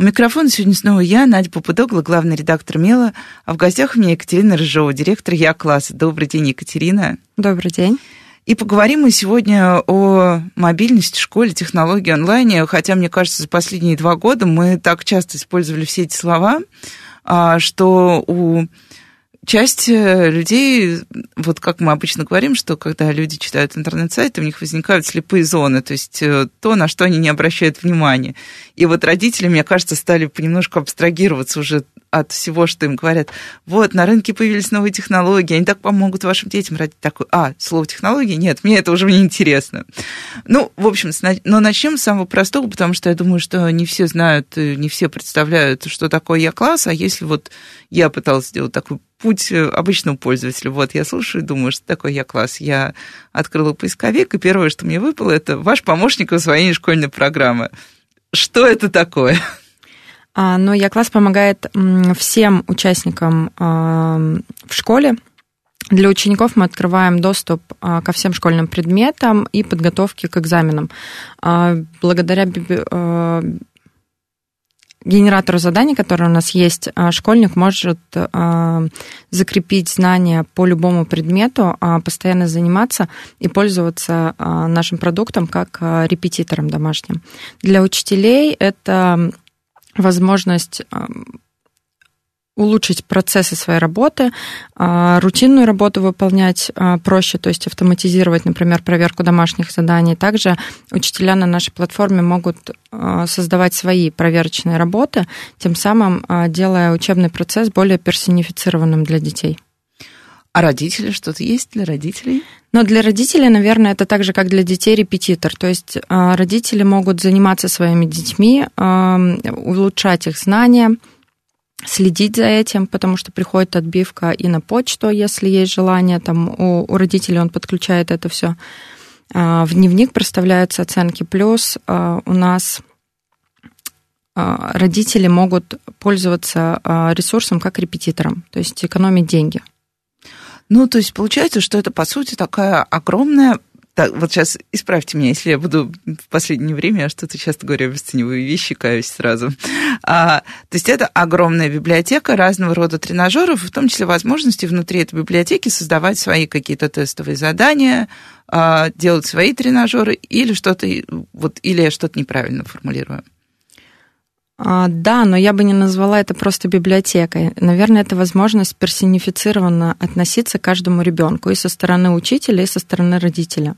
У микрофона сегодня снова я, Надя Попудогла, главный редактор «Мела», а в гостях у меня Екатерина Рыжова, директор Я-класса. Добрый день, Екатерина. Добрый день. И поговорим мы сегодня о мобильности, школе, технологии онлайне, хотя, мне кажется, за последние два года мы так часто использовали все эти слова, а, что у часть э, людей, вот как мы обычно говорим, что когда люди читают интернет-сайты, у них возникают слепые зоны, то есть э, то, на что они не обращают внимания. И вот родители, мне кажется, стали понемножку абстрагироваться уже от всего, что им говорят. Вот, на рынке появились новые технологии, они так помогут вашим детям. Родить такой, а, слово технологии? Нет, мне это уже не интересно. Ну, в общем, но начнем с самого простого, потому что я думаю, что не все знают, э, не все представляют, что такое Я-класс, а если вот я пыталась сделать такой путь э, обычного пользователя. Вот я слушаю и думаю, что такое я класс. Я открыла поисковик, и первое, что мне выпало, это ваш помощник в освоении школьной программы. Что это такое? А, ну, я класс помогает всем участникам а, в школе. Для учеников мы открываем доступ а, ко всем школьным предметам и подготовке к экзаменам. Благодаря генератору заданий, который у нас есть, школьник может закрепить знания по любому предмету, постоянно заниматься и пользоваться нашим продуктом как репетитором домашним. Для учителей это возможность улучшить процессы своей работы, а, рутинную работу выполнять а, проще, то есть автоматизировать, например, проверку домашних заданий. Также учителя на нашей платформе могут а, создавать свои проверочные работы, тем самым делая учебный процесс более персонифицированным для детей. А родители что-то есть для родителей? Но для родителей, наверное, это так же, как для детей репетитор. То есть родители могут заниматься своими детьми, улучшать их знания, следить за этим, потому что приходит отбивка и на почту, если есть желание, там у, у родителей он подключает это все. А, в дневник проставляются оценки. Плюс у нас родители могут пользоваться ресурсом как репетитором, то есть экономить деньги. Ну, то есть получается, что это, по сути, такая огромная так, вот сейчас исправьте меня, если я буду в последнее время, я что-то часто говорю обесцениваю вещи, каюсь сразу. А, то есть это огромная библиотека разного рода тренажеров, в том числе возможности внутри этой библиотеки создавать свои какие-то тестовые задания, а, делать свои тренажеры или что-то, вот, или я что-то неправильно формулирую. А, да, но я бы не назвала это просто библиотекой. Наверное, это возможность персонифицированно относиться к каждому ребенку и со стороны учителя, и со стороны родителя.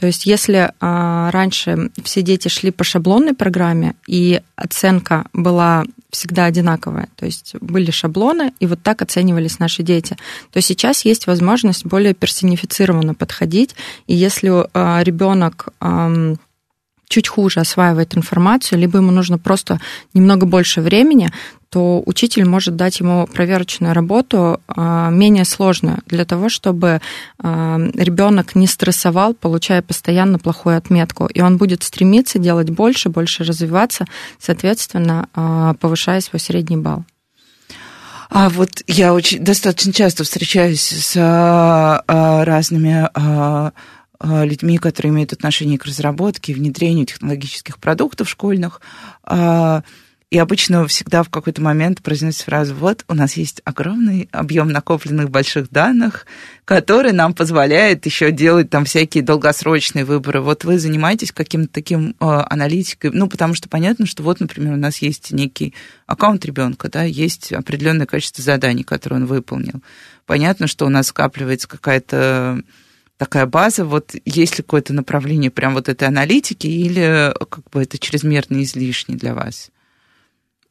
То есть если а, раньше все дети шли по шаблонной программе, и оценка была всегда одинаковая, то есть были шаблоны, и вот так оценивались наши дети, то сейчас есть возможность более персонифицированно подходить, и если а, ребенок чуть хуже осваивает информацию, либо ему нужно просто немного больше времени, то учитель может дать ему проверочную работу а, менее сложную для того, чтобы а, ребенок не стрессовал, получая постоянно плохую отметку. И он будет стремиться делать больше, больше развиваться, соответственно, а, повышая свой средний балл. А вот я очень достаточно часто встречаюсь с а, разными а, людьми, которые имеют отношение к разработке, внедрению технологических продуктов школьных. А, и обычно всегда в какой-то момент произносится фраза, вот у нас есть огромный объем накопленных больших данных, который нам позволяет еще делать там всякие долгосрочные выборы. Вот вы занимаетесь каким-то таким э, аналитикой, ну, потому что понятно, что вот, например, у нас есть некий аккаунт ребенка, да, есть определенное количество заданий, которые он выполнил. Понятно, что у нас скапливается какая-то такая база, вот есть ли какое-то направление прям вот этой аналитики или как бы это чрезмерно излишне для вас?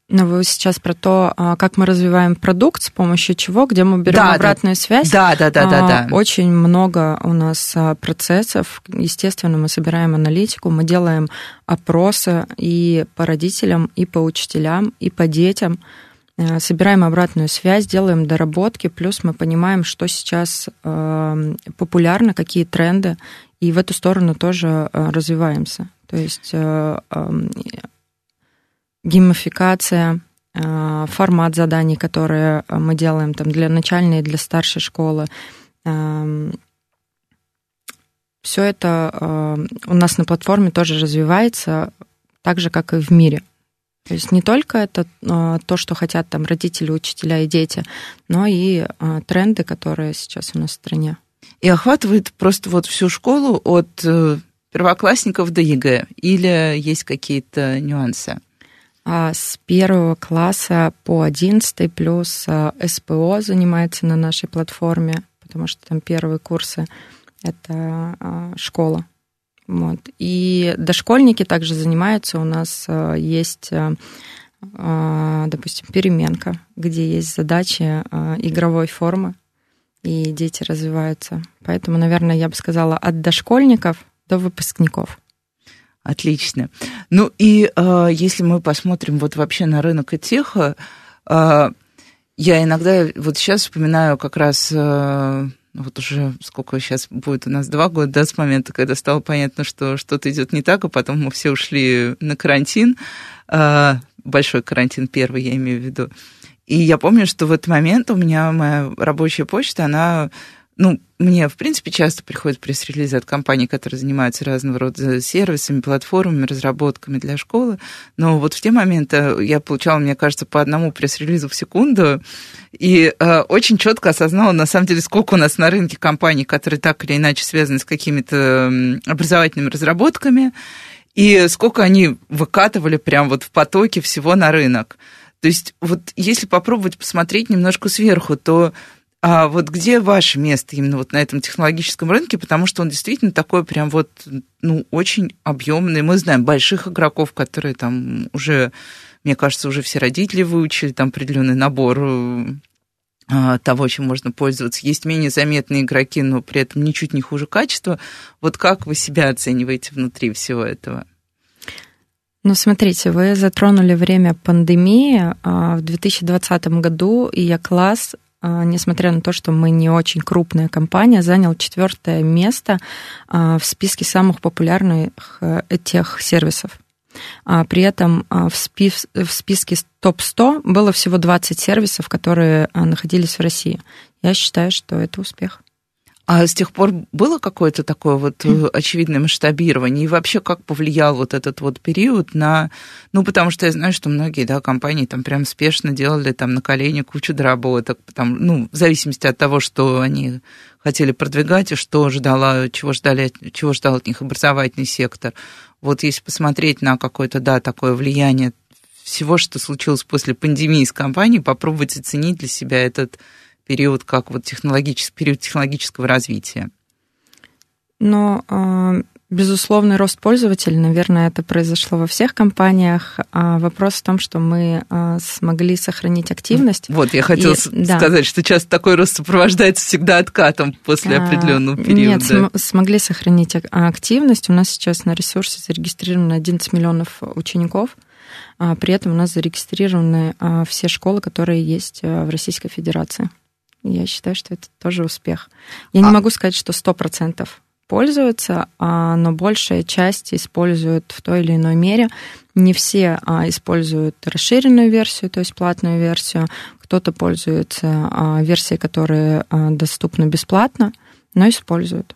Но ну, вы сейчас про то, а, как мы развиваем продукт, с помощью чего, где мы берем да, обратную да. связь. Да, да, да, да, да. Очень много у нас а, процессов. Естественно, мы собираем аналитику, мы делаем опросы и по родителям, и по учителям, и по детям. Э, собираем обратную связь, делаем доработки, плюс мы понимаем, что сейчас э, популярно, какие тренды, и в эту сторону тоже э, развиваемся. То есть эм, геймификация, формат заданий, которые мы делаем там для начальной и для старшей школы. Эм, Все это у нас на платформе тоже развивается, так же, как и в мире. То есть не только это а, то, что хотят там родители, учителя и дети, но и а, тренды, которые сейчас у нас в стране. И охватывает просто вот всю школу от э, первоклассников до ЕГЭ? Или есть какие-то нюансы? А с первого класса по одиннадцатый плюс СПО занимается на нашей платформе, потому что там первые курсы — это школа. Вот. И дошкольники также занимаются. У нас э, есть, э, э, допустим, переменка, где есть задачи игровой формы, и дети развиваются. Поэтому, наверное, я бы сказала, от дошкольников до выпускников. Отлично. Ну и э, если мы посмотрим вот вообще на рынок ИТеха, э, я иногда вот сейчас вспоминаю как раз вот уже сколько сейчас будет у нас два года, да, с момента, когда стало понятно, что что-то идет не так, а потом мы все ушли на карантин, а, большой карантин первый, я имею в виду. И я помню, что в этот момент у меня моя рабочая почта, она ну, мне, в принципе, часто приходят пресс-релизы от компаний, которые занимаются разного рода сервисами, платформами, разработками для школы. Но вот в те моменты я получала, мне кажется, по одному пресс-релизу в секунду. И э, очень четко осознала, на самом деле, сколько у нас на рынке компаний, которые так или иначе связаны с какими-то образовательными разработками, и сколько они выкатывали прям вот в потоке всего на рынок. То есть вот если попробовать посмотреть немножко сверху, то а вот где ваше место именно вот на этом технологическом рынке? Потому что он действительно такой прям вот, ну, очень объемный. Мы знаем больших игроков, которые там уже, мне кажется, уже все родители выучили там определенный набор а, того, чем можно пользоваться. Есть менее заметные игроки, но при этом ничуть не хуже качества. Вот как вы себя оцениваете внутри всего этого? Ну, смотрите, вы затронули время пандемии. А, в 2020 году я класс несмотря на то, что мы не очень крупная компания, занял четвертое место а, в списке самых популярных э, тех сервисов. А, при этом в, списке топ-100 было всего 20 сервисов, которые находились в России. Я считаю, что это успех. А с тех пор было какое-то такое вот э, очевидное масштабирование? И вообще, как повлиял вот этот вот период на... Ну, потому что я знаю, что многие, да, компании там прям спешно делали там на колени кучу доработок, там, ну, в зависимости от того, что они хотели продвигать и что ждала, чего ждали, чего ждал от них образовательный сектор. Вот если посмотреть на какое-то, да, такое влияние всего, что случилось после пандемии с компанией, попробовать оценить для себя этот период, как вот технологический, период технологического развития? Но а, Безусловный рост пользователей, наверное, это произошло во всех компаниях. А вопрос в том, что мы а, смогли сохранить активность. Вот, я хотела и, сказать, да. что часто такой рост сопровождается всегда откатом после определенного периода. Нет, см- смогли сохранить активность. У нас сейчас на ресурсе зарегистрировано 11 миллионов учеников. При этом у нас зарегистрированы все школы, которые есть в Российской Федерации. Я считаю, что это тоже успех. Я а... не могу сказать, что 100% пользуются, а, но большая часть используют в той или иной мере. Не все а, используют расширенную версию, то есть платную версию. Кто-то пользуется версией, которая доступна бесплатно, но используют.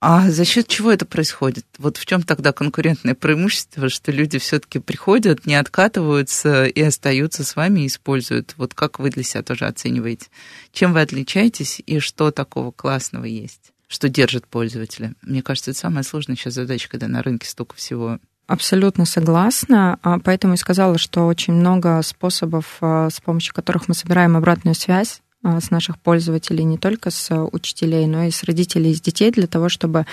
А за счет чего это происходит? Вот в чем тогда конкурентное преимущество, что люди все-таки приходят, не откатываются и остаются с вами и используют? Вот как вы для себя тоже оцениваете? Чем вы отличаетесь и что такого классного есть, что держит пользователя? Мне кажется, это самая сложная сейчас задача, когда на рынке столько всего Абсолютно согласна. А поэтому и сказала, что очень много способов, а, с помощью которых мы собираем обратную связь с наших пользователей, не только с учителей, но и с родителей и с детей, для того, чтобы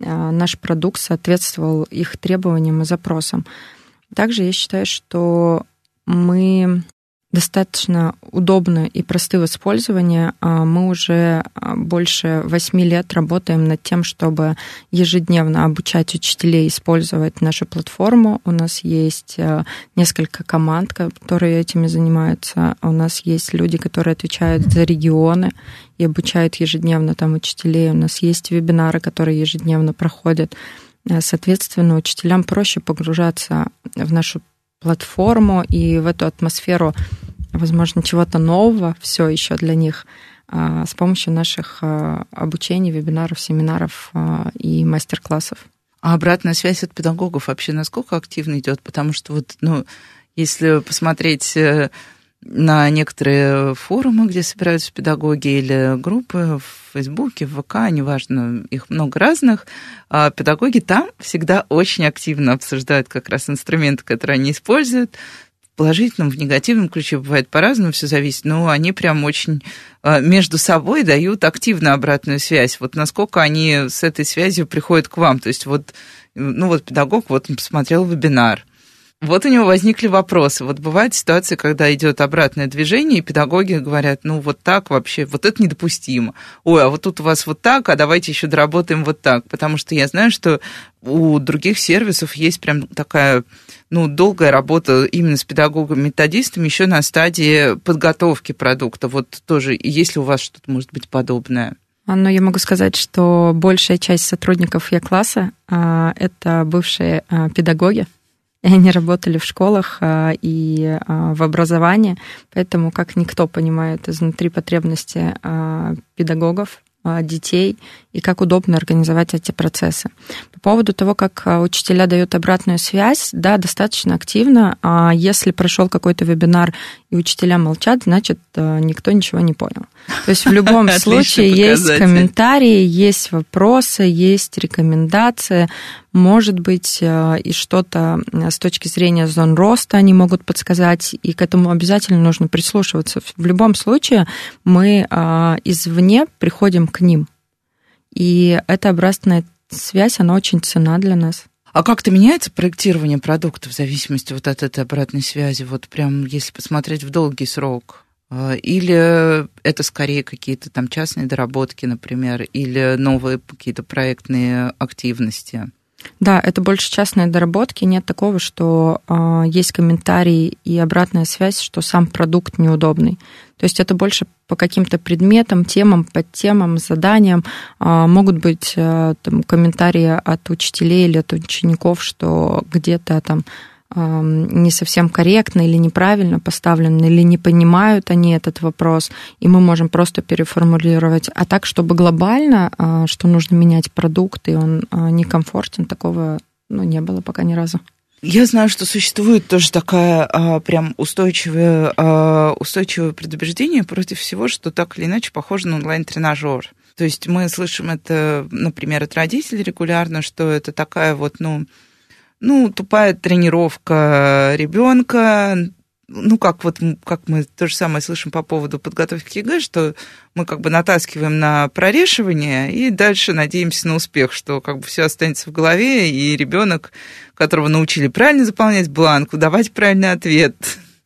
а, наш продукт соответствовал их требованиям и запросам. Также я считаю, что мы достаточно удобны и просты в использовании. А, мы уже а, больше восьми лет работаем над тем, чтобы ежедневно обучать учителей использовать нашу платформу. У нас есть а, несколько команд, которые этими занимаются. У нас есть люди, которые отвечают за регионы и обучают ежедневно там учителей. У нас есть вебинары, которые ежедневно проходят. Соответственно, учителям проще погружаться в нашу платформу и в эту атмосферу возможно, чего-то нового все еще для них а, с помощью наших а, обучений, вебинаров, семинаров а, и мастер-классов. А обратная связь от педагогов вообще насколько активно идет? Потому что вот, ну, если посмотреть э, на некоторые форумы, где собираются педагоги или группы в Фейсбуке, в ВК, неважно, их много разных, педагоги там всегда очень активно обсуждают как раз инструменты, которые они используют, положительном, в негативном ключе бывает по-разному, все зависит, но они прям очень а, между собой дают активно обратную связь. Вот насколько они с этой связью приходят к вам. То есть вот, ну вот педагог, вот посмотрел вебинар, вот у него возникли вопросы. Вот бывает ситуация, когда идет обратное движение, и педагоги говорят, ну вот так вообще, вот это недопустимо. Ой, а вот тут у вас вот так, а давайте еще доработаем вот так. Потому что я знаю, что у других сервисов есть прям такая ну, долгая работа именно с педагогом-методистом еще на стадии подготовки продукта. Вот тоже, есть ли у вас что-то, может быть, подобное? Но ну, я могу сказать, что большая часть сотрудников Я-класса а, – это бывшие а, педагоги, и они работали в школах а, и в образовании, поэтому как никто понимает изнутри потребности педагогов, детей и как удобно организовать эти процессы. По поводу того, как учителя дают обратную связь, да, достаточно активно. А если прошел какой-то вебинар и учителя молчат, значит, никто ничего не понял. То есть в любом случае есть комментарии, есть вопросы, есть рекомендации. Может быть, э, и что-то э, с точки зрения зон роста они могут подсказать, и к этому обязательно нужно прислушиваться. В любом случае мы э, извне приходим к ним. И эта обратная связь, она очень цена для нас. А как-то меняется проектирование продукта в зависимости вот от этой обратной связи? Вот прям если посмотреть в долгий срок. Или это скорее какие-то там частные доработки, например, или новые какие-то проектные активности? Да, это больше частные доработки. Нет такого, что э, есть комментарии и обратная связь, что сам продукт неудобный. То есть это больше по каким-то предметам, темам, подтемам, заданиям. Э, могут быть э, там, комментарии от учителей или от учеников, что где-то там не совсем корректно или неправильно поставлен, или не понимают они этот вопрос, и мы можем просто переформулировать. А так, чтобы глобально, а, что нужно менять продукт, и он а, некомфортен, такого ну, не было пока ни разу. Я знаю, что существует тоже такая а, прям устойчивое, а, устойчивое предубеждение против всего, что так или иначе похоже на онлайн-тренажер. То есть мы слышим это, например, от родителей регулярно, что это такая вот, ну, ну, тупая тренировка ребенка, ну, как вот, как мы то же самое слышим по поводу подготовки к ЕГЭ, что мы как бы натаскиваем на прорешивание и дальше надеемся на успех, что как бы все останется в голове, и ребенок, которого научили правильно заполнять бланк, давать правильный ответ,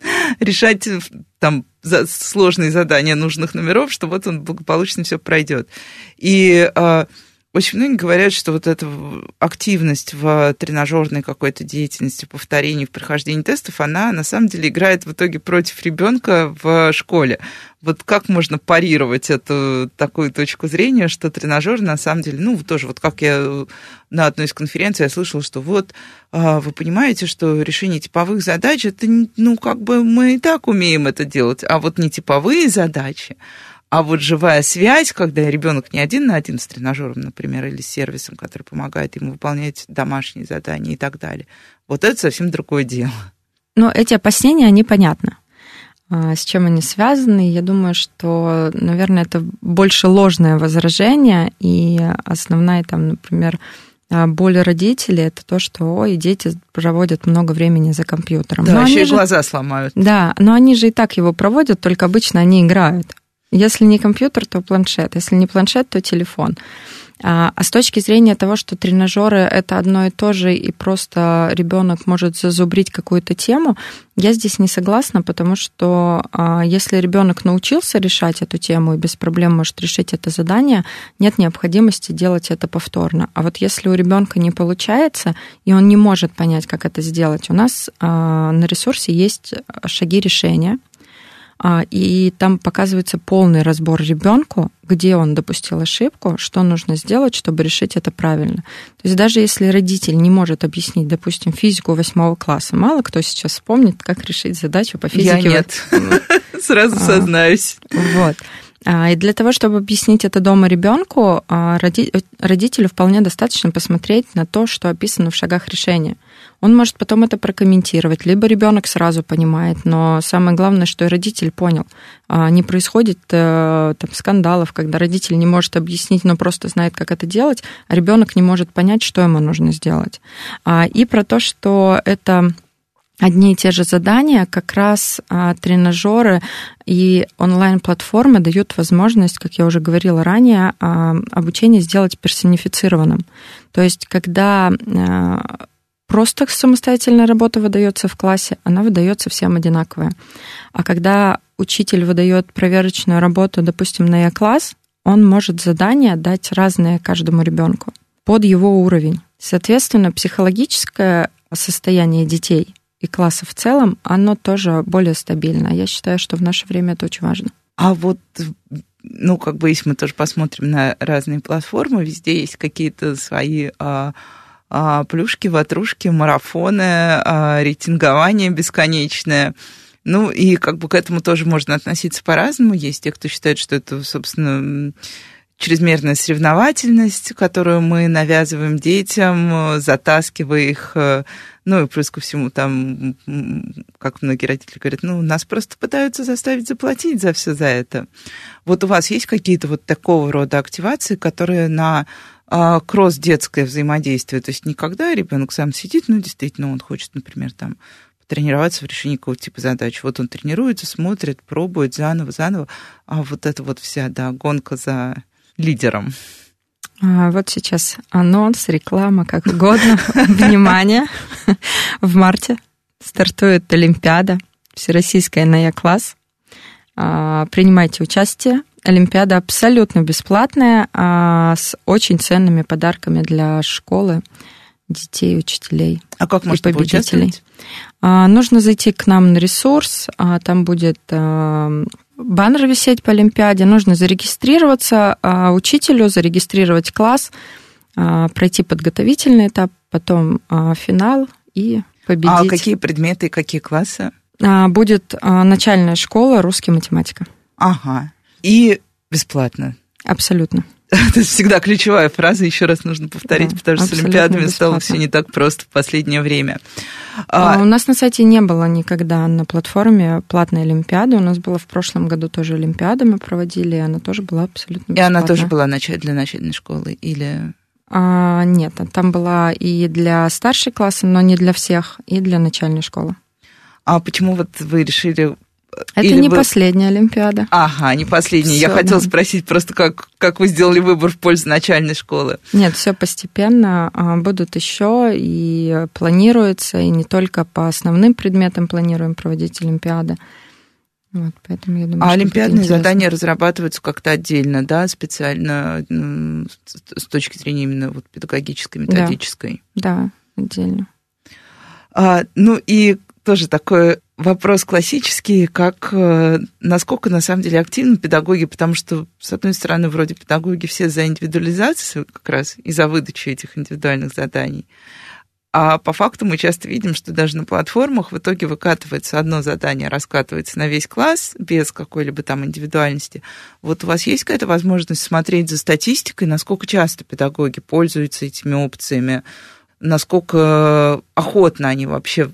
решать там сложные задания нужных номеров, что вот он благополучно все пройдет. И а, очень многие говорят, что вот эта активность в тренажерной какой-то деятельности, повторении, в прохождении тестов, она на самом деле играет в итоге против ребенка в школе. Вот как можно парировать эту такую точку зрения, что тренажер на самом деле, ну, тоже вот как я на одной из конференций я слышала, что вот а, вы понимаете, что решение типовых задач, это, ну, как бы мы и так умеем это делать, а вот не типовые задачи, а вот живая связь, когда ребенок не один на один с тренажером, например, или с сервисом, который помогает ему выполнять домашние задания и так далее, вот это совсем другое дело. Но эти опасения, они понятны. А, с чем они связаны? Я думаю, что, наверное, это больше ложное возражение, и основная там, например, а, боль родителей это то, что ой, дети проводят много времени за компьютером. Да, но еще и же, глаза сломают. Да, но они же и так его проводят, только обычно они играют. Если не компьютер, то планшет. Если не планшет, то телефон. А, а с точки зрения того, что тренажеры это одно и то же, и просто ребенок может зазубрить какую-то тему, я здесь не согласна, потому что а, если ребенок научился решать эту тему и без проблем может решить это задание, нет необходимости делать это повторно. А вот если у ребенка не получается, и он не может понять, как это сделать, у нас а, на ресурсе есть шаги решения, и там показывается полный разбор ребенку, где он допустил ошибку, что нужно сделать, чтобы решить это правильно. То есть даже если родитель не может объяснить, допустим, физику восьмого класса, мало кто сейчас вспомнит, как решить задачу по физике. Я нет, сразу а, сознаюсь. Вот. А, и для того, чтобы объяснить это дома ребенку, родителю вполне достаточно посмотреть на то, что описано в шагах решения он может потом это прокомментировать, либо ребенок сразу понимает, но самое главное, что и родитель понял. А, не происходит э, там, скандалов, когда родитель не может объяснить, но просто знает, как это делать, а ребенок не может понять, что ему нужно сделать. А, и про то, что это одни и те же задания, как раз а, тренажеры и онлайн-платформы дают возможность, как я уже говорила ранее, обучение сделать персонифицированным. То есть, когда просто самостоятельная работа выдается в классе, она выдается всем одинаковая. А когда учитель выдает проверочную работу, допустим, на Е-класс, он может задания дать разные каждому ребенку под его уровень. Соответственно, психологическое состояние детей и класса в целом, оно тоже более стабильно. Я считаю, что в наше время это очень важно. А вот ну, как бы, если мы тоже посмотрим на разные платформы, везде есть какие-то свои а, а, плюшки, ватрушки, марафоны, а, рейтингование бесконечное. Ну, и как бы к этому тоже можно относиться по-разному. Есть те, кто считает, что это, собственно, чрезмерная соревновательность, которую мы навязываем детям, затаскивая их, ну и плюс ко всему там, как многие родители говорят, ну, нас просто пытаются заставить заплатить за все за это. Вот у вас есть какие-то вот такого рода активации, которые на а, кросс-детское взаимодействие. То есть никогда ребенок сам сидит, ну, действительно, он хочет, например, там, тренироваться в решении какого-то типа задач. Вот он тренируется, смотрит, пробует заново, заново. А вот это вот вся, да, гонка за лидером. А вот сейчас анонс, реклама, как угодно. Внимание! В марте стартует Олимпиада, Всероссийская на класс а, Принимайте участие. Олимпиада абсолютно бесплатная, а с очень ценными подарками для школы, детей, учителей. А как можно победителей? А, нужно зайти к нам на ресурс, а, там будет а, баннер висеть по Олимпиаде, нужно зарегистрироваться а, учителю, зарегистрировать класс, а, пройти подготовительный этап, потом а, финал и победить. А какие предметы и какие классы? Будет начальная школа, русский, математика. Ага. И бесплатно. Абсолютно. Это всегда ключевая фраза, еще раз нужно повторить, да, потому что с Олимпиадами бесплатно. стало все не так просто в последнее время. А, у нас на сайте не было никогда на платформе платной Олимпиады. У нас было в прошлом году тоже Олимпиада мы проводили, и она тоже была абсолютно бесплатная. И она тоже была для начальной школы или... А, нет, там была и для старшей класса, но не для всех, и для начальной школы. А почему вот вы решили это Или не вы... последняя Олимпиада. Ага, не последняя. Всё, Я хотела да. спросить просто, как, как вы сделали выбор в пользу начальной школы. Нет, все постепенно. А, будут еще и планируется, и не только по основным предметам планируем проводить Олимпиады. Вот, поэтому я думаю, а олимпиадные задания разрабатываются как-то отдельно, да, специально с точки зрения именно вот педагогической, методической? Да, да отдельно. А, ну и тоже такой вопрос классический, как э, насколько на самом деле активны педагоги, потому что, с одной стороны, вроде педагоги все за индивидуализацию как раз и за выдачу этих индивидуальных заданий, а по факту мы часто видим, что даже на платформах в итоге выкатывается одно задание, раскатывается на весь класс без какой-либо там индивидуальности. Вот у вас есть какая-то возможность смотреть за статистикой, насколько часто педагоги пользуются этими опциями, насколько охотно они вообще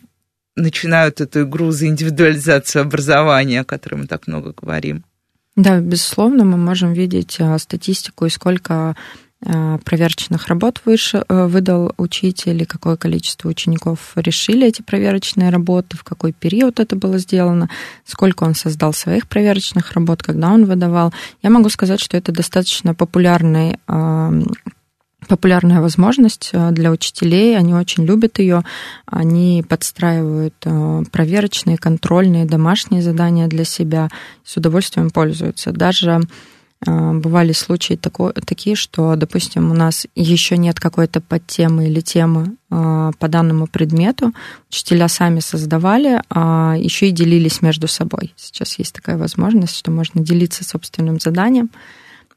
начинают эту игру за индивидуализацию образования, о которой мы так много говорим. Да, безусловно, мы можем видеть а, статистику и сколько а, проверочных работ выше, э, выдал учитель, и какое количество учеников решили эти проверочные работы, в какой период это было сделано, сколько он создал своих проверочных работ, когда он выдавал. Я могу сказать, что это достаточно популярный популярная возможность э, для учителей, они очень любят ее, они подстраивают э, проверочные, контрольные, домашние задания для себя, с удовольствием пользуются. Даже э, бывали случаи такой, такие, что, допустим, у нас еще нет какой-то подтемы или темы по данному предмету, учителя сами создавали, а еще и делились между собой. Сейчас есть такая возможность, что можно делиться собственным заданием.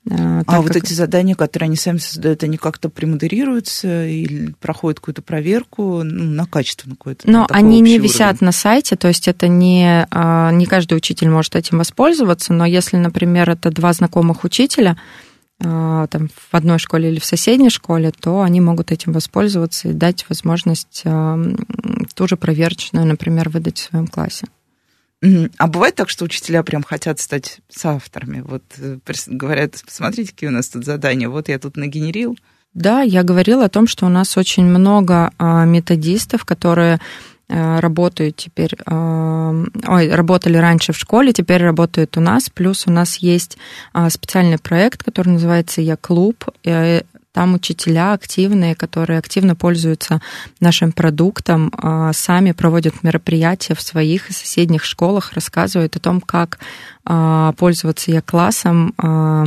А, а вот эти задания, которые они сами создают, они как-то премодерируются или проходят какую-то проверку ну, на качество какое-то? Но они не висят на сайте, то есть это не, а, не каждый учитель может этим воспользоваться, но если, например, это два знакомых учителя, а, там, в одной школе или в соседней школе, то они могут этим воспользоваться и дать возможность ту же проверочную, например, выдать в своем классе. А бывает так, что учителя прям хотят стать соавторами? Вот э, говорят, посмотрите, какие у нас тут задания, вот я тут нагенерил. Да, я говорила о том, что у нас очень много а, методистов, которые э, работают теперь, а, ой, работали раньше в школе, теперь работают у нас. Плюс у нас есть а, специальный проект, который называется «Я клуб». Там учителя активные, которые активно пользуются нашим продуктом, а, сами проводят мероприятия в своих и соседних школах, рассказывают о том, как а, пользоваться я классом, а,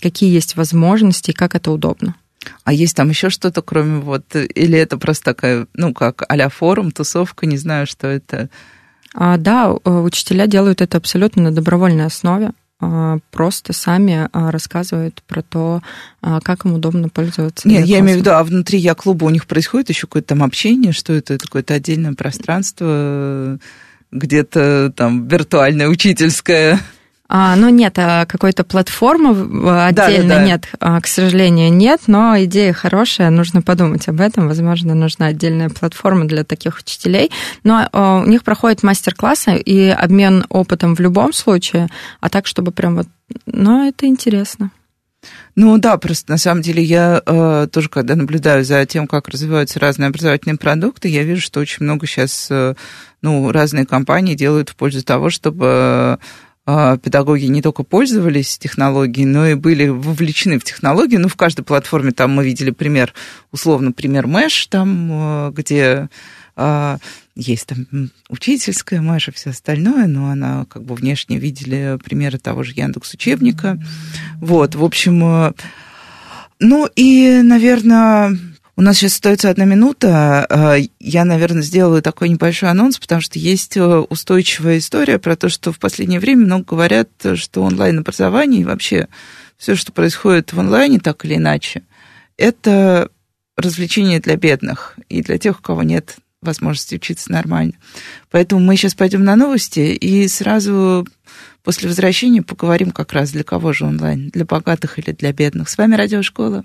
какие есть возможности и как это удобно. А есть там еще что-то, кроме вот, или это просто такая, ну, как а форум, тусовка, не знаю, что это? А, да, учителя делают это абсолютно на добровольной основе. А, просто сами а, рассказывают про то, а, как им удобно пользоваться. Нет, я имею в виду, а внутри я клуба у них происходит еще какое-то там общение, что это какое-то отдельное пространство, где-то там виртуальное учительское. А, ну нет, а какой-то платформы отдельно да, да, да. нет, а, к сожалению, нет, но идея хорошая, нужно подумать об этом. Возможно, нужна отдельная платформа для таких учителей. Но а, у них проходят мастер-классы и обмен опытом в любом случае, а так, чтобы прям вот... Но это интересно. Ну да, просто на самом деле я э, тоже, когда наблюдаю за тем, как развиваются разные образовательные продукты, я вижу, что очень много сейчас, э, ну, разные компании делают в пользу того, чтобы педагоги не только пользовались технологией, но и были вовлечены в технологии. Ну, в каждой платформе там мы видели пример, условно, пример Mesh, там, а, где а, есть там учительская Маша, все остальное, но она как бы внешне видели примеры того же Яндекс учебника. Вот, в общем, ну и, наверное, у нас сейчас остается одна минута. А, я, наверное, сделаю такой небольшой анонс, потому что есть э, устойчивая история про то, что в последнее время много говорят, что онлайн-образование и вообще все, что происходит в онлайне, так или иначе, это развлечение для бедных и для тех, у кого нет возможности учиться нормально. Поэтому мы сейчас пойдем на новости и сразу после возвращения поговорим как раз для кого же онлайн, для богатых или для бедных. С вами Радиошкола.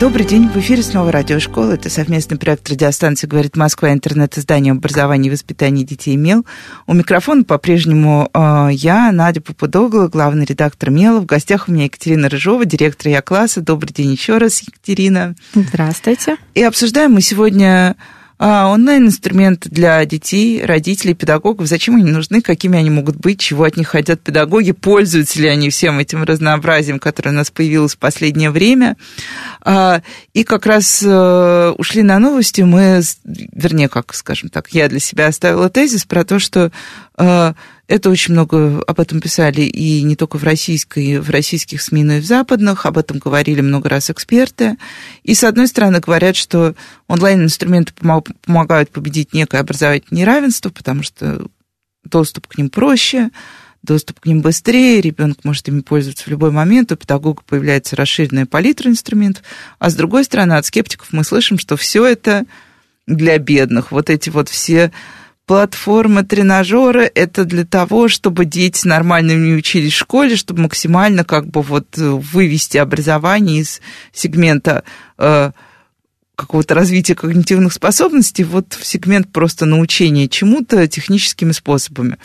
Добрый день, в эфире снова радиошкола. Это совместный проект радиостанции «Говорит Москва», интернет-издание образования и воспитания детей «Мел». У микрофона по-прежнему э, я, Надя Попудогла, главный редактор «Мела». В гостях у меня Екатерина Рыжова, директор Я-класса. Добрый день еще раз, Екатерина. Здравствуйте. И обсуждаем мы сегодня а, онлайн-инструменты для детей, родителей, педагогов. Зачем они нужны, какими они могут быть, чего от них хотят педагоги, пользуются ли они всем этим разнообразием, которое у нас появилось в последнее время. А, и как раз э, ушли на новости, мы, вернее, как, скажем так, я для себя оставила тезис про то, что э, это очень много об этом писали и не только в российской, в российских СМИ, но и в западных. Об этом говорили много раз эксперты. И, с одной стороны, говорят, что онлайн-инструменты помогают победить некое образовательное неравенство, потому что доступ к ним проще, доступ к ним быстрее, ребенок может ими пользоваться в любой момент, у педагога появляется расширенная палитра инструментов. А с другой стороны, от скептиков мы слышим, что все это для бедных. Вот эти вот все платформа тренажера это для того, чтобы дети нормально не учились в школе, чтобы максимально как бы вот вывести образование из сегмента э, какого-то развития когнитивных способностей вот в сегмент просто научения чему-то техническими способами.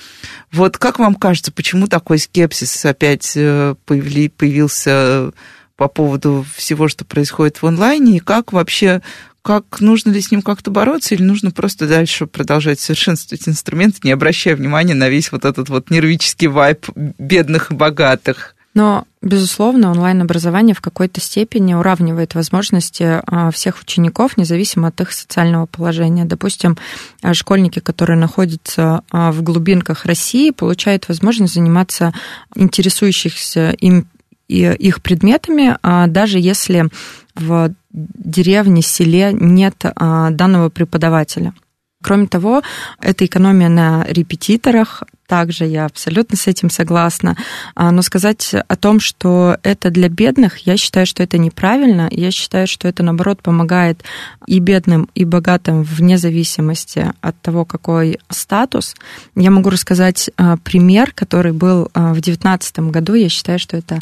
Вот как вам кажется, почему такой скепсис опять э, появили, появился по поводу всего, что происходит в онлайне, и как вообще как нужно ли с ним как-то бороться, или нужно просто дальше продолжать совершенствовать инструменты, не обращая внимания на весь вот этот вот нервический вайп бедных и богатых? Но, безусловно, онлайн-образование в какой-то степени уравнивает возможности а, всех учеников, независимо от их социального положения. Допустим, а, школьники, которые находятся а, в глубинках России, получают возможность заниматься интересующихся им их предметами, даже если в деревне, селе нет данного преподавателя. Кроме того, это экономия на репетиторах, также я абсолютно с этим согласна. А, но сказать о том, что это для бедных, я считаю, что это неправильно. Я считаю, что это, наоборот, помогает и бедным, и богатым вне зависимости от того, какой статус. Я могу рассказать а, пример, который был а, в 2019 году. Я считаю, что это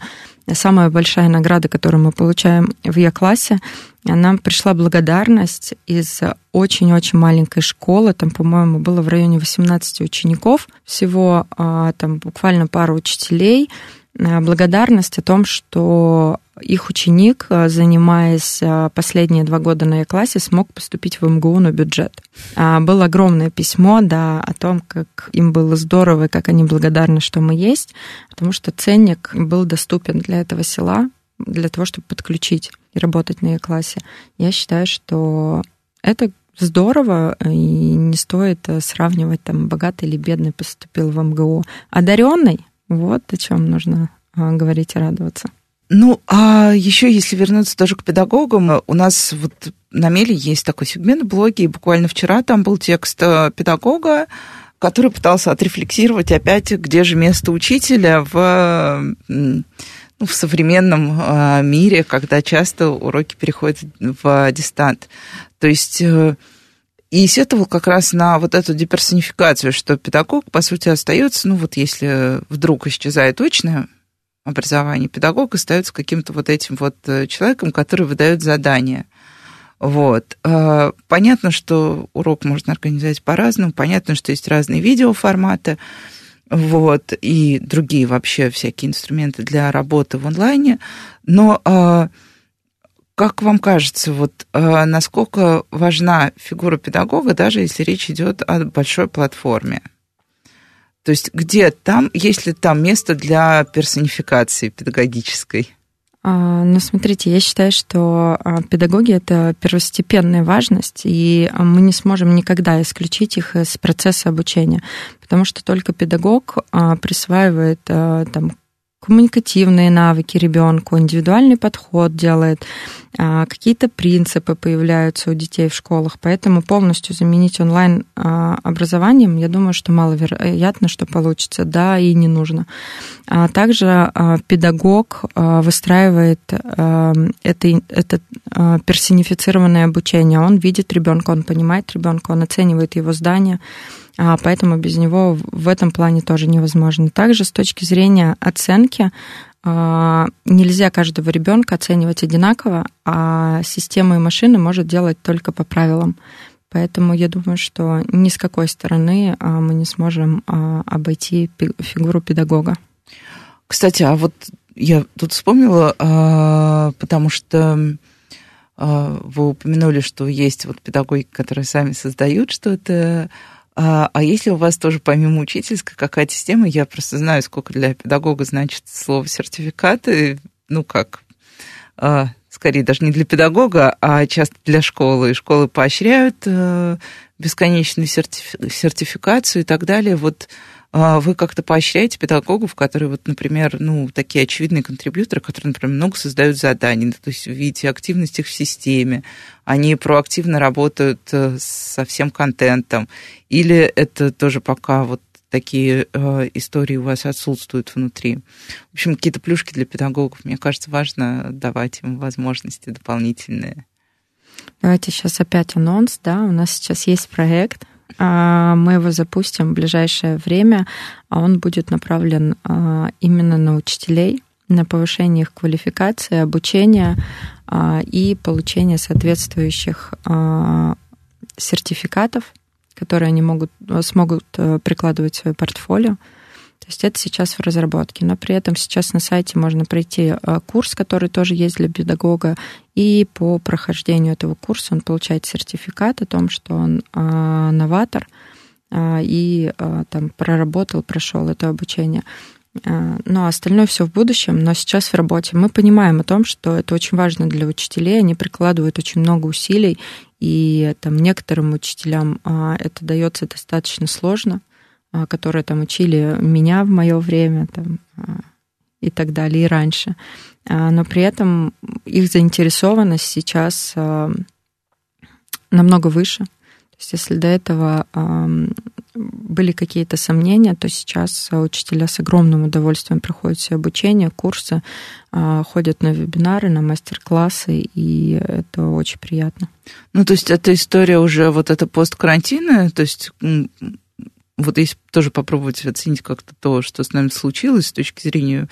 самая большая награда, которую мы получаем в Е-классе, нам пришла благодарность из очень-очень маленькой школы, там, по-моему, было в районе 18 учеников, всего а, там буквально пару учителей, а, благодарность о том, что их ученик, а, занимаясь последние два года на Е-классе, смог поступить в МГУ на бюджет. Было огромное письмо, да, о том, как им было здорово и как они благодарны, что мы есть, потому что ценник был доступен для этого села, для того, чтобы подключить и работать на Е-классе. Я считаю, что это здорово, и не стоит э, сравнивать, там, богатый или бедный поступил в МГУ. Одаренный, вот о чем нужно а, говорить и радоваться. Ну, а еще если вернуться тоже к педагогам, у нас вот на Меле есть такой сегмент в блоге, и буквально вчера там был текст э, педагога, который пытался отрефлексировать опять, где же место учителя в в современном а, мире, когда часто уроки переходят в дистант. То есть э, и сетовал как раз на вот эту деперсонификацию, что педагог, по сути, остается, ну вот если вдруг исчезает очное образование, педагог остается каким-то вот этим вот э, человеком, который выдает задания. Вот. Э, понятно, что урок можно организовать по-разному, понятно, что есть разные видеоформаты, вот, и другие вообще всякие инструменты для работы в онлайне. Но а, как вам кажется, вот а, насколько важна фигура педагога, даже если речь идет о большой платформе? То есть где там, есть ли там место для персонификации педагогической? Ну, смотрите, я считаю, что а, педагоги — это первостепенная важность, и а, мы не сможем никогда исключить их из процесса обучения, потому что только педагог присваивает там, коммуникативные навыки ребенку, индивидуальный подход делает, а, какие-то принципы появляются у детей в школах, поэтому полностью заменить онлайн а, образованием, я думаю, что маловероятно, что получится, да, и не нужно. А также педагог выстраивает это, это персонифицированное обучение, он видит ребенка, он понимает ребенка, он оценивает его здание, поэтому без него в этом плане тоже невозможно. Также с точки зрения оценки а, нельзя каждого ребенка оценивать одинаково, а система и машина может делать только по правилам. Поэтому я думаю, что ни с какой стороны а, мы не сможем обойти фигуру педагога. Кстати, а вот я тут вспомнила, потому что вы упомянули, что есть вот педагоги, которые сами создают что-то а, а если у вас тоже помимо учительской какая-то система, я просто знаю, сколько для педагога значит слово сертификаты, ну как, а, скорее даже не для педагога, а часто для школы. И школы поощряют а, бесконечную сертификацию и так далее. Вот вы как-то поощряете педагогов, которые, вот, например, ну, такие очевидные контрибьюторы, которые, например, много создают заданий, то есть видите активность их в системе, они проактивно работают э, со всем контентом, или это тоже пока вот такие э, истории у вас отсутствуют внутри. В общем, какие-то плюшки для педагогов, мне кажется, важно давать им возможности дополнительные. Давайте сейчас опять анонс, да, у нас сейчас есть проект, а, мы его запустим в ближайшее время, а он будет направлен а, именно на учителей, на повышение их квалификации, обучения и получение соответствующих сертификатов, которые они могут, смогут э, прикладывать в свое портфолио. То есть это сейчас в разработке, но при этом сейчас на сайте можно пройти курс, который тоже есть для педагога, и по прохождению этого курса он получает сертификат о том, что он новатор и там проработал, прошел это обучение. А, ну, а остальное все в будущем, но сейчас в работе. Мы понимаем о том, что это очень важно для учителей, они прикладывают очень много усилий, и там некоторым учителям это дается достаточно сложно, которые там учили меня в мое время там, и так далее, и раньше. Но при этом их заинтересованность сейчас намного выше есть если до этого были какие-то сомнения, то сейчас учителя с огромным удовольствием проходят все обучение, курсы, а, ходят на вебинары, на мастер-классы, и это очень приятно. Ну, то есть эта история уже вот это посткарантинная, то есть вот если тоже попробовать оценить как-то то, что с нами случилось с точки зрения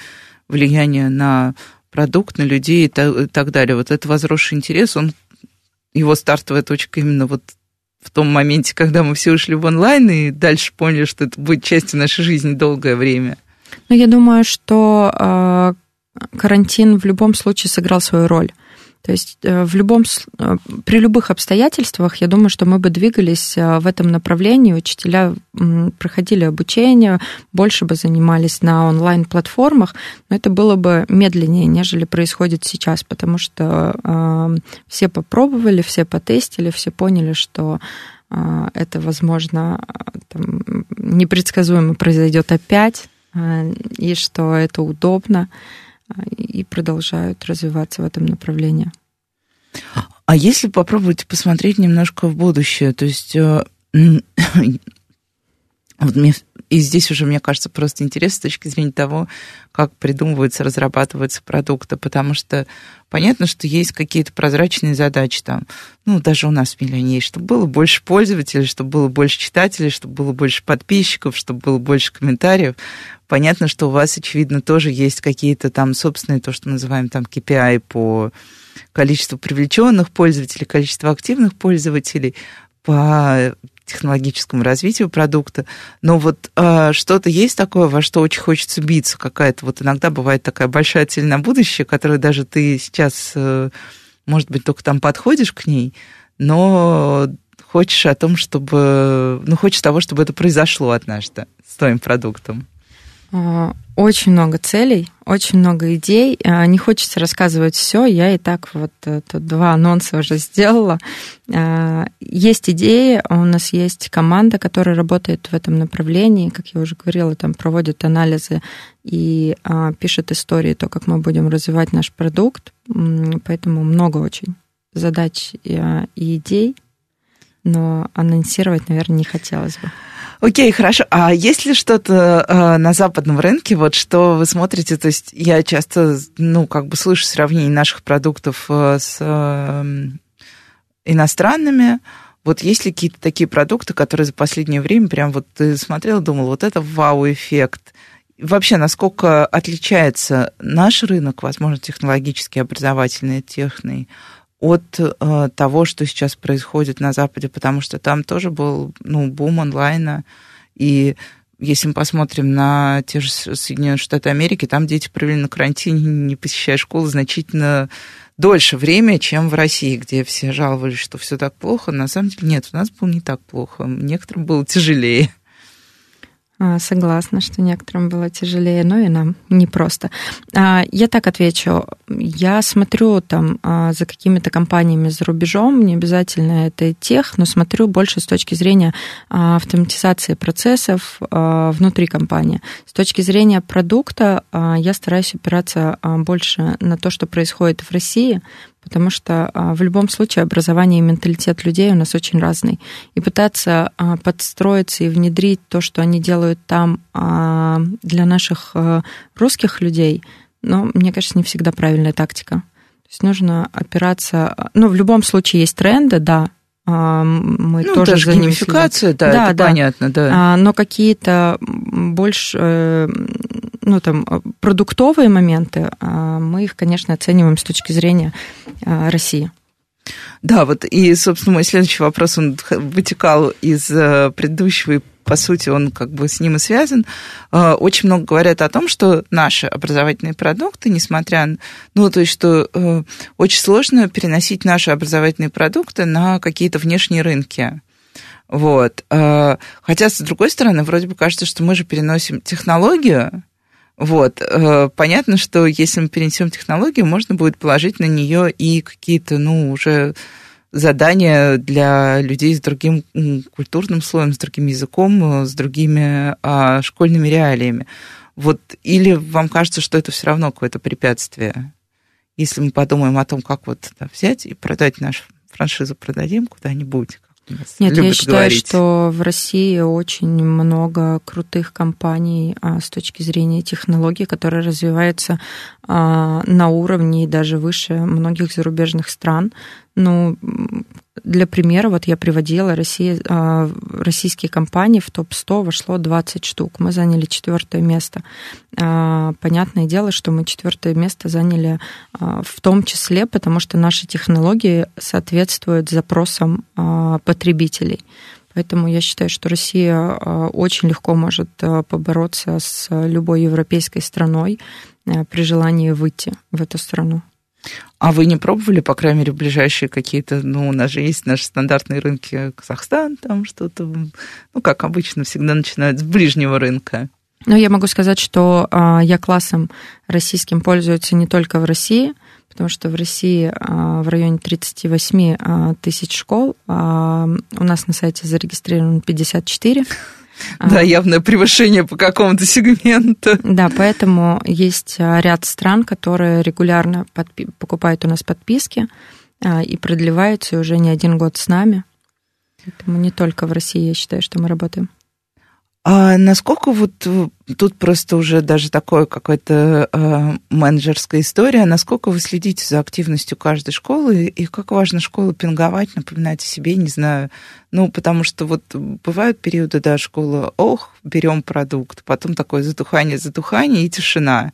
влияния на продукт, на людей и так далее. Вот этот возросший интерес, он его стартовая точка именно вот в том моменте, когда мы все ушли в онлайн и дальше поняли, что это будет частью нашей жизни долгое время? Ну, я думаю, что э, карантин в любом случае сыграл свою роль. То есть э, в любом, э, при любых обстоятельствах, я думаю, что мы бы двигались э, в этом направлении, учителя проходили обучение, больше бы занимались на онлайн-платформах, но это было бы медленнее, нежели происходит сейчас, потому что все попробовали, все потестили, все поняли, что это, возможно, там, непредсказуемо произойдет опять, и что это удобно и продолжают развиваться в этом направлении. А если попробовать посмотреть немножко в будущее, то есть э, вот мне, и здесь уже, мне кажется, просто интересно с точки зрения того, как придумываются, разрабатываются продукты, потому что понятно, что есть какие-то прозрачные задачи там, ну, даже у нас в Миллионе есть, чтобы было больше пользователей, чтобы было больше читателей, чтобы было больше подписчиков, чтобы было больше комментариев. Понятно, что у вас, очевидно, тоже есть какие-то там собственные, то, что называем там KPI по количеству привлеченных пользователей, количеству активных пользователей, по технологическому развитию продукта. Но вот э, что-то есть такое, во что очень хочется биться, какая-то вот иногда бывает такая большая цель на будущее, которую даже ты сейчас, э, может быть, только там подходишь к ней, но хочешь о том, чтобы, ну, хочешь того, чтобы это произошло однажды с твоим продуктом. А, очень много целей, очень много идей. А, не хочется рассказывать все. Я и так вот это, два анонса уже сделала. А, есть идеи, у нас есть команда, которая работает в этом направлении. Как я уже говорила, там проводит анализы и пишет истории, то, как мы будем развивать наш продукт. Поэтому много очень задач и идей, но анонсировать, наверное, не хотелось бы. Окей, хорошо. А есть ли что-то э, на западном рынке, вот что вы смотрите? То есть я часто, ну, как бы слышу сравнение наших продуктов э, с э, иностранными. Вот есть ли какие-то такие продукты, которые за последнее время прям вот ты смотрел, думал, вот это вау-эффект? Вообще, насколько отличается наш рынок, возможно, технологический, образовательный, техный, от э, того, что сейчас происходит на Западе, потому что там тоже был ну, бум онлайна. И если мы посмотрим на те же Соединенные Штаты Америки, там дети провели на карантине, не посещая школу, значительно дольше времени, чем в России, где все жаловались, что все так плохо. На самом деле нет, у нас было не так плохо. Некоторым было тяжелее. А, согласна, что некоторым было тяжелее, но и нам непросто. А, я так отвечу. Я смотрю там а, за какими-то компаниями за рубежом, не обязательно это тех, но смотрю больше с точки зрения автоматизации процессов внутри компании. С точки зрения продукта я стараюсь опираться больше на то, что происходит в России, потому что а, в любом случае образование и менталитет людей у нас очень разный. И пытаться а, подстроиться и внедрить то, что они делают там а, для наших русских людей, ну, мне кажется, не всегда правильная тактика. То есть нужно опираться... Ну, в любом случае есть тренды, да, мы ну, тоже за ними да, да, это да. понятно, да. Но какие-то больше э, ну, там, э, продуктовые моменты, а мы их, конечно, оцениваем с точки зрения а, России. Да, вот и, собственно, мой следующий вопрос, он вытекал из э, предыдущего по сути, он как бы с ним и связан, э, очень много говорят о том, что наши образовательные продукты, несмотря на... Ну, то есть, что очень сложно переносить наши образовательные продукты на какие-то внешние рынки. Вот. Хотя, с другой стороны, вроде бы кажется, что мы же переносим технологию, вот. Понятно, что если мы перенесем технологию, можно будет положить на нее и какие-то, ну, уже задания для людей с другим культурным слоем, с другим языком, с другими а, школьными реалиями. Вот, или вам кажется, что это все равно какое-то препятствие? Если мы подумаем о том, как вот да, взять и продать нашу франшизу, продадим куда-нибудь, нет, я считаю, говорить. что в России очень много крутых компаний а, с точки зрения технологий, которые развиваются а, на уровне и даже выше многих зарубежных стран. Ну, для примера, вот я приводила Россия, а, российские компании в топ-100 вошло 20 штук. Мы заняли четвертое место. А, понятное дело, что мы четвертое место заняли а, в том числе, потому что наши технологии соответствуют запросам потребителей. Поэтому я считаю, что Россия очень легко может побороться с любой европейской страной при желании выйти в эту страну. А вы не пробовали, по крайней мере, ближайшие какие-то, ну, у нас же есть наши стандартные рынки, Казахстан, там что-то, ну, как обычно, всегда начинают с ближнего рынка. Ну, я могу сказать, что а, я классом российским пользуются не только в России, потому что в России а, в районе 38 а, тысяч школ, у нас на сайте зарегистрировано 54. Да, явное превышение по какому-то сегменту. Да, поэтому есть а, ряд стран, которые регулярно подпи- покупают у нас подписки а, и продлеваются уже не один год с нами. Поэтому не только в России, я считаю, что мы работаем. А насколько вот э, тут просто уже даже такое какая-то э, менеджерская история, насколько вы следите за активностью каждой школы и как важно школу пинговать, напоминать о себе, не знаю. Ну, потому что вот бывают периоды, да, школа, ох, берем продукт, потом такое затухание, затухание и тишина.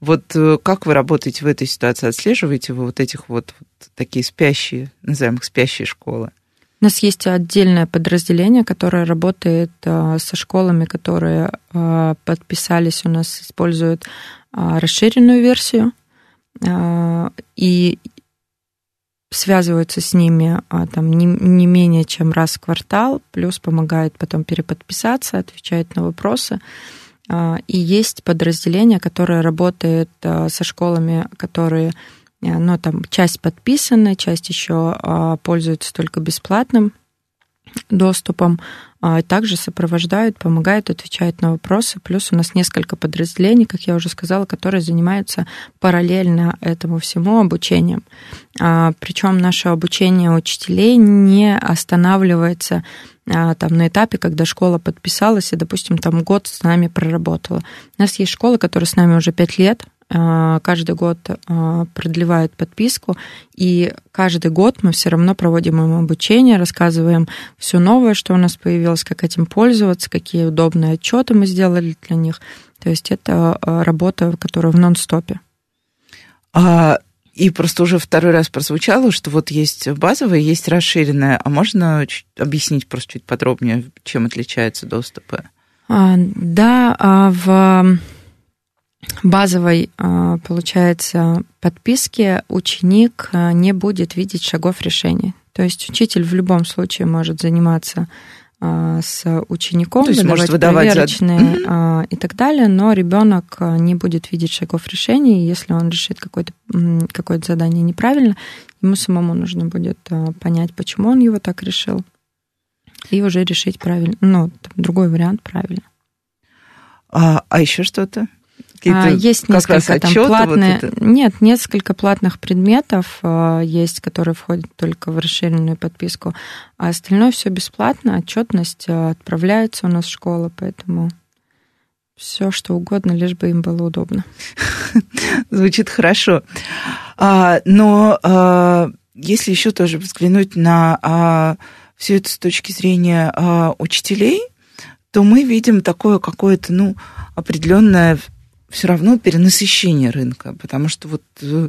Вот э, как вы работаете в этой ситуации? Отслеживаете вы вот этих вот, вот такие спящие, назовем их спящие школы? У нас есть отдельное подразделение, которое работает а, со школами, которые а, подписались, у нас используют а, расширенную версию и связываются с ними там, не, не менее чем раз в квартал, плюс помогают потом переподписаться, отвечают на вопросы. И есть подразделение, которое работает со школами, которые Э, но там часть подписана, часть еще а, пользуется только бесплатным доступом, а, также сопровождают, помогают, отвечают на вопросы. Плюс у нас несколько подразделений, как я уже сказала, которые занимаются параллельно этому всему обучением. А, Причем наше обучение учителей не останавливается там на этапе, когда школа подписалась и, допустим, там год с нами проработала. У нас есть школы, которые с нами уже пять лет, каждый год а, продлевают подписку, и каждый год мы все равно проводим им обучение, рассказываем все новое, что у нас появилось, как этим пользоваться, какие удобные отчеты мы сделали для них. То есть это а, работа, которая в нон-стопе. А, и просто уже второй раз прозвучало, что вот есть базовая, есть расширенная. А можно чуть объяснить просто чуть подробнее, чем отличаются доступы? А, да, в базовой, а, получается, подписке ученик а, не будет видеть шагов решения. То есть учитель в любом случае может заниматься а, с учеником, То есть может выдавать проверочные за... и так далее, но ребенок не будет видеть шагов решения, если он решит какое-то какое задание неправильно, ему самому нужно будет понять, почему он его так решил, и уже решить правильно, ну, другой вариант правильно. А, а еще что-то? А, есть несколько там платные... Вот Нет, несколько платных предметов а, есть, которые входят только в расширенную подписку, а остальное все бесплатно, отчетность а, отправляется у нас в школу, поэтому все, что угодно, лишь бы им было удобно. Звучит хорошо. Но если еще тоже взглянуть на все это с точки зрения учителей, то мы видим такое какое-то, ну, определенное все равно перенасыщение рынка, потому что вот э,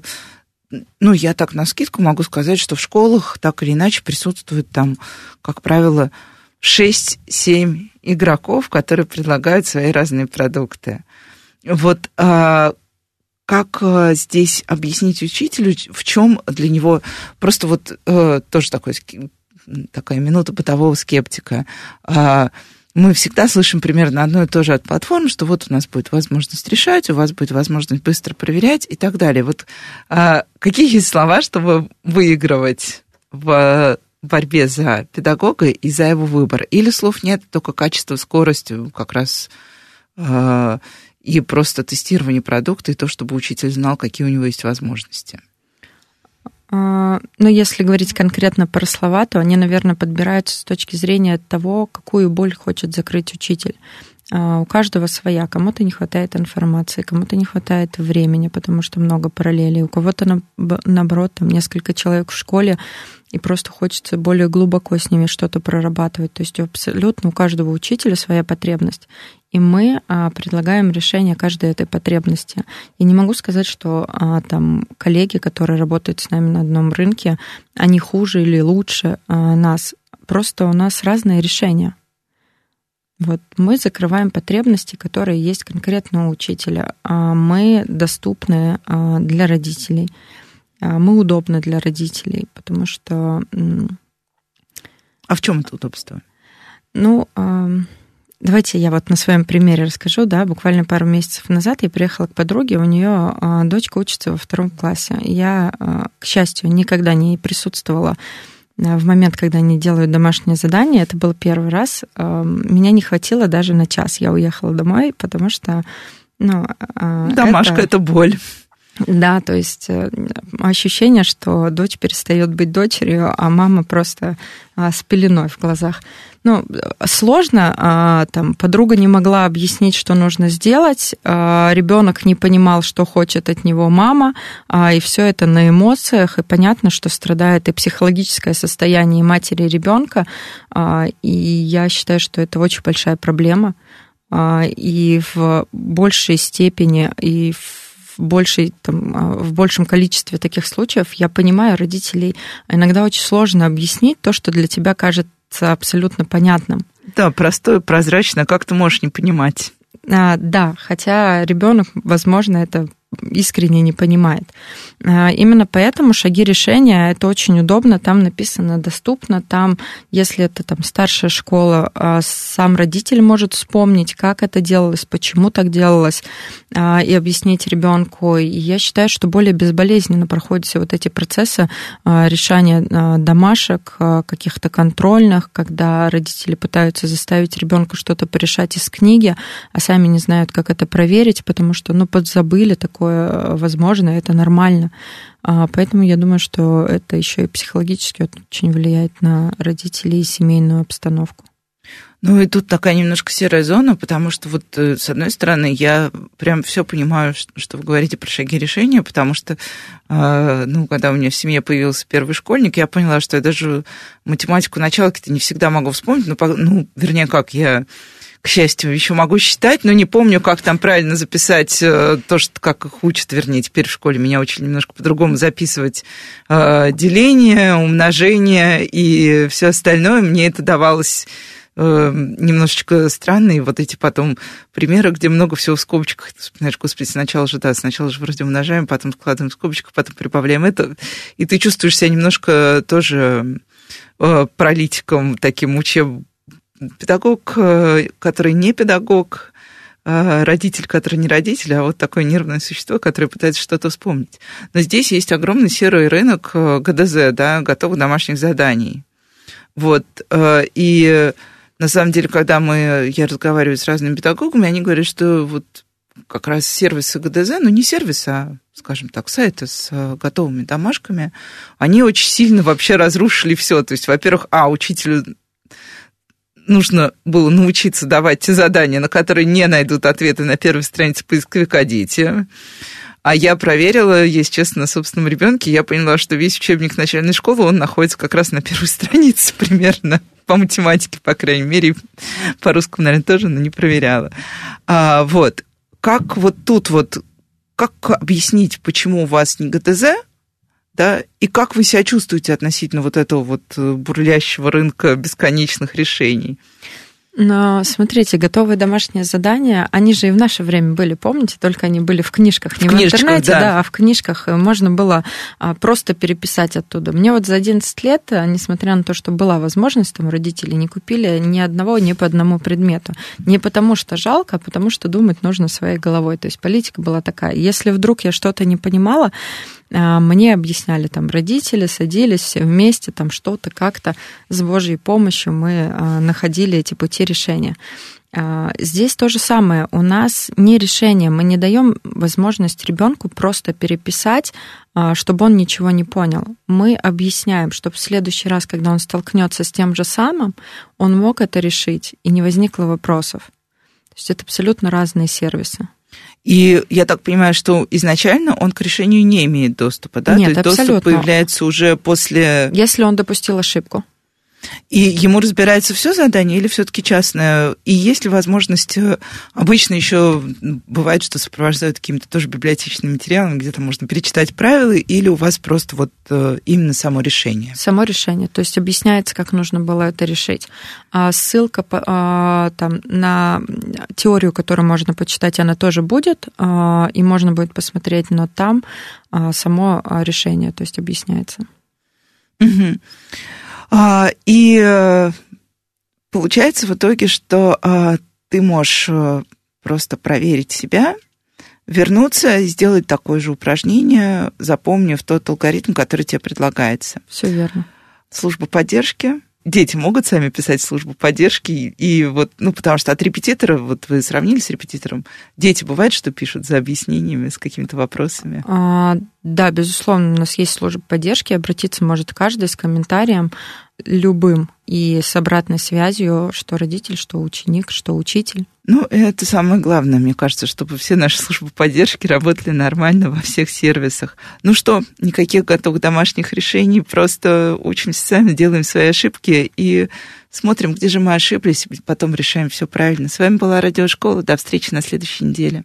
ну, я так на скидку могу сказать, что в школах так или иначе присутствует там, как правило, 6, 7 игроков, которые предлагают свои разные продукты. Вот а, как а, здесь объяснить учителю, в чем для него просто вот а, тоже такой такая минута бытового скептика. А, мы всегда слышим примерно одно и то же от платформ, что вот у нас будет возможность решать, у вас будет возможность быстро проверять и так далее. Вот а, какие есть слова, чтобы выигрывать в борьбе за педагога и за его выбор? Или слов нет, только качество, скорость как раз а, и просто тестирование продукта, и то, чтобы учитель знал, какие у него есть возможности? А, Но ну, если говорить конкретно про слова, то они, наверное, подбираются с точки зрения того, какую боль хочет закрыть учитель. А, у каждого своя. Кому-то не хватает информации, кому-то не хватает времени, потому что много параллелей. У кого-то, наоборот, там несколько человек в школе, и просто хочется более глубоко с ними что-то прорабатывать. То есть абсолютно у каждого учителя своя потребность. И мы а, предлагаем решение каждой этой потребности. И не могу сказать, что а, там коллеги, которые работают с нами на одном рынке, они хуже или лучше а, нас. Просто у нас разные решения. Вот мы закрываем потребности, которые есть конкретно у учителя. Мы доступны для родителей. Мы удобны для родителей, потому что... А в чем это удобство? Ну, Давайте я вот на своем примере расскажу, да, буквально пару месяцев назад я приехала к подруге, у нее а, дочка учится во втором классе. Я, а, к счастью, никогда не присутствовала а, в момент, когда они делают домашнее задание, это был первый раз, меня не хватило даже на час. Я уехала домой, потому что... Ну, Домашка это, это боль. Да, то есть э, ощущение, что дочь перестает быть дочерью, а мама просто с пеленой в глазах ну, сложно, а, там, подруга не могла объяснить, что нужно сделать, а, ребенок не понимал, что хочет от него мама, а, и все это на эмоциях, и понятно, что страдает и психологическое состояние матери и ребенка, и я считаю, что это очень большая проблема, и в большей степени, и в большей, там, в большем количестве таких случаев я понимаю родителей. Иногда очень сложно объяснить то, что для тебя кажется абсолютно понятным. Да, простое, прозрачно, как ты можешь не понимать? А, да, хотя ребенок, возможно, это искренне не понимает. А, именно поэтому шаги решения это очень удобно, там написано доступно, там, если это там старшая школа, а, сам родитель может вспомнить, как это делалось, почему так делалось, а, и объяснить ребенку. И я считаю, что более безболезненно проходят все вот эти процессы решения домашек, каких-то контрольных, когда родители пытаются заставить ребенка что-то порешать из книги, а сами не знают, как это проверить, потому что, ну, подзабыли такое такое возможно, это нормально. А, поэтому я думаю, что это еще и психологически очень влияет на родителей и семейную обстановку. Ну и тут такая немножко серая зона, потому что вот э, с одной стороны я прям все понимаю, что вы говорите про шаги решения, потому что, а, ну, когда у меня в семье появился первый школьник, я поняла, что я даже математику началки-то не всегда могу вспомнить, ну, ну вернее, как я к счастью, еще могу считать, но не помню, как там правильно записать э, то, что, как их учат, вернее, теперь в школе меня учили немножко по-другому записывать э, деление, умножение и все остальное. Мне это давалось э, немножечко странно, и вот эти потом примеры, где много всего в скобочках, ты вспоминаешь, господи, сначала же, да, сначала же вроде умножаем, потом складываем в скобочках, потом прибавляем это, и ты чувствуешь себя немножко тоже пролитиком таким учеб педагог, э, который не педагог, э, родитель, который не родитель, а вот такое нервное существо, которое пытается что-то вспомнить. Но здесь есть огромный серый рынок э, ГДЗ, да, готовых домашних заданий. Вот, и на самом деле, когда мы, я разговариваю с разными педагогами, они говорят, что вот как раз сервисы ГДЗ, ну не сервисы, а, скажем так, сайты с готовыми домашками, они очень сильно вообще разрушили все. То есть, во-первых, а, учителю нужно было научиться давать те задания, на которые не найдут ответы на первой странице поисковика дети. А я проверила, если честно, на собственном ребенке, я поняла, что весь учебник начальной школы, он находится как раз на первой странице примерно, по математике, по крайней мере, по русскому, наверное, тоже, но не проверяла. А, вот, как вот тут вот, как объяснить, почему у вас не ГТЗ, да, и как вы себя чувствуете относительно вот этого вот э, бурлящего рынка бесконечных решений? Но смотрите, готовые домашние задания, они же и в наше время были, помните, только они были в книжках, не в, в интернете, да. да, а в книжках можно было а, просто переписать оттуда. Мне вот за 11 лет, а, несмотря на то, что была возможность, там родители не купили ни одного, ни по одному предмету. Не потому что жалко, а потому что думать нужно своей головой. То есть политика была такая. Если вдруг я что-то не понимала, мне объясняли там родители, садились все вместе, там что-то как-то с Божьей помощью мы находили эти пути решения. А, здесь то же самое. У нас не решение. Мы не даем возможность ребенку просто переписать, а, чтобы он ничего не понял. Мы объясняем, чтобы в следующий раз, когда он столкнется с тем же самым, он мог это решить и не возникло вопросов. То есть это абсолютно разные сервисы. И я так понимаю, что изначально он к решению не имеет доступа, да? Нет, То есть абсолютно. доступ появляется уже после... Если он допустил ошибку. И ему разбирается все задание или все-таки частное? И есть ли возможность, э, обычно еще бывает, что сопровождают какими-то тоже библиотечными материалами, где-то можно перечитать правила, или у вас просто вот э, именно само решение? Само решение, то есть объясняется, как нужно было это решить. А ссылка а, там, на теорию, которую можно почитать, она тоже будет, а, и можно будет посмотреть, но там само решение, то есть объясняется. Угу. А, и э, получается в итоге, что а, ты можешь э, просто проверить себя, вернуться и сделать такое же упражнение, запомнив тот алгоритм, который тебе предлагается. Все верно. Служба поддержки дети могут сами писать службу поддержки, и вот, ну, потому что от репетитора, вот вы сравнили с репетитором, дети бывает, что пишут за объяснениями, с какими-то вопросами? А, да, безусловно, у нас есть служба поддержки, обратиться может каждый с комментарием любым и с обратной связью, что родитель, что ученик, что учитель. Ну, это самое главное, мне кажется, чтобы все наши службы поддержки работали нормально во всех сервисах. Ну что, никаких готовых домашних решений, просто учимся сами, делаем свои ошибки и смотрим, где же мы ошиблись, потом решаем все правильно. С вами была Радиошкола. До встречи на следующей неделе.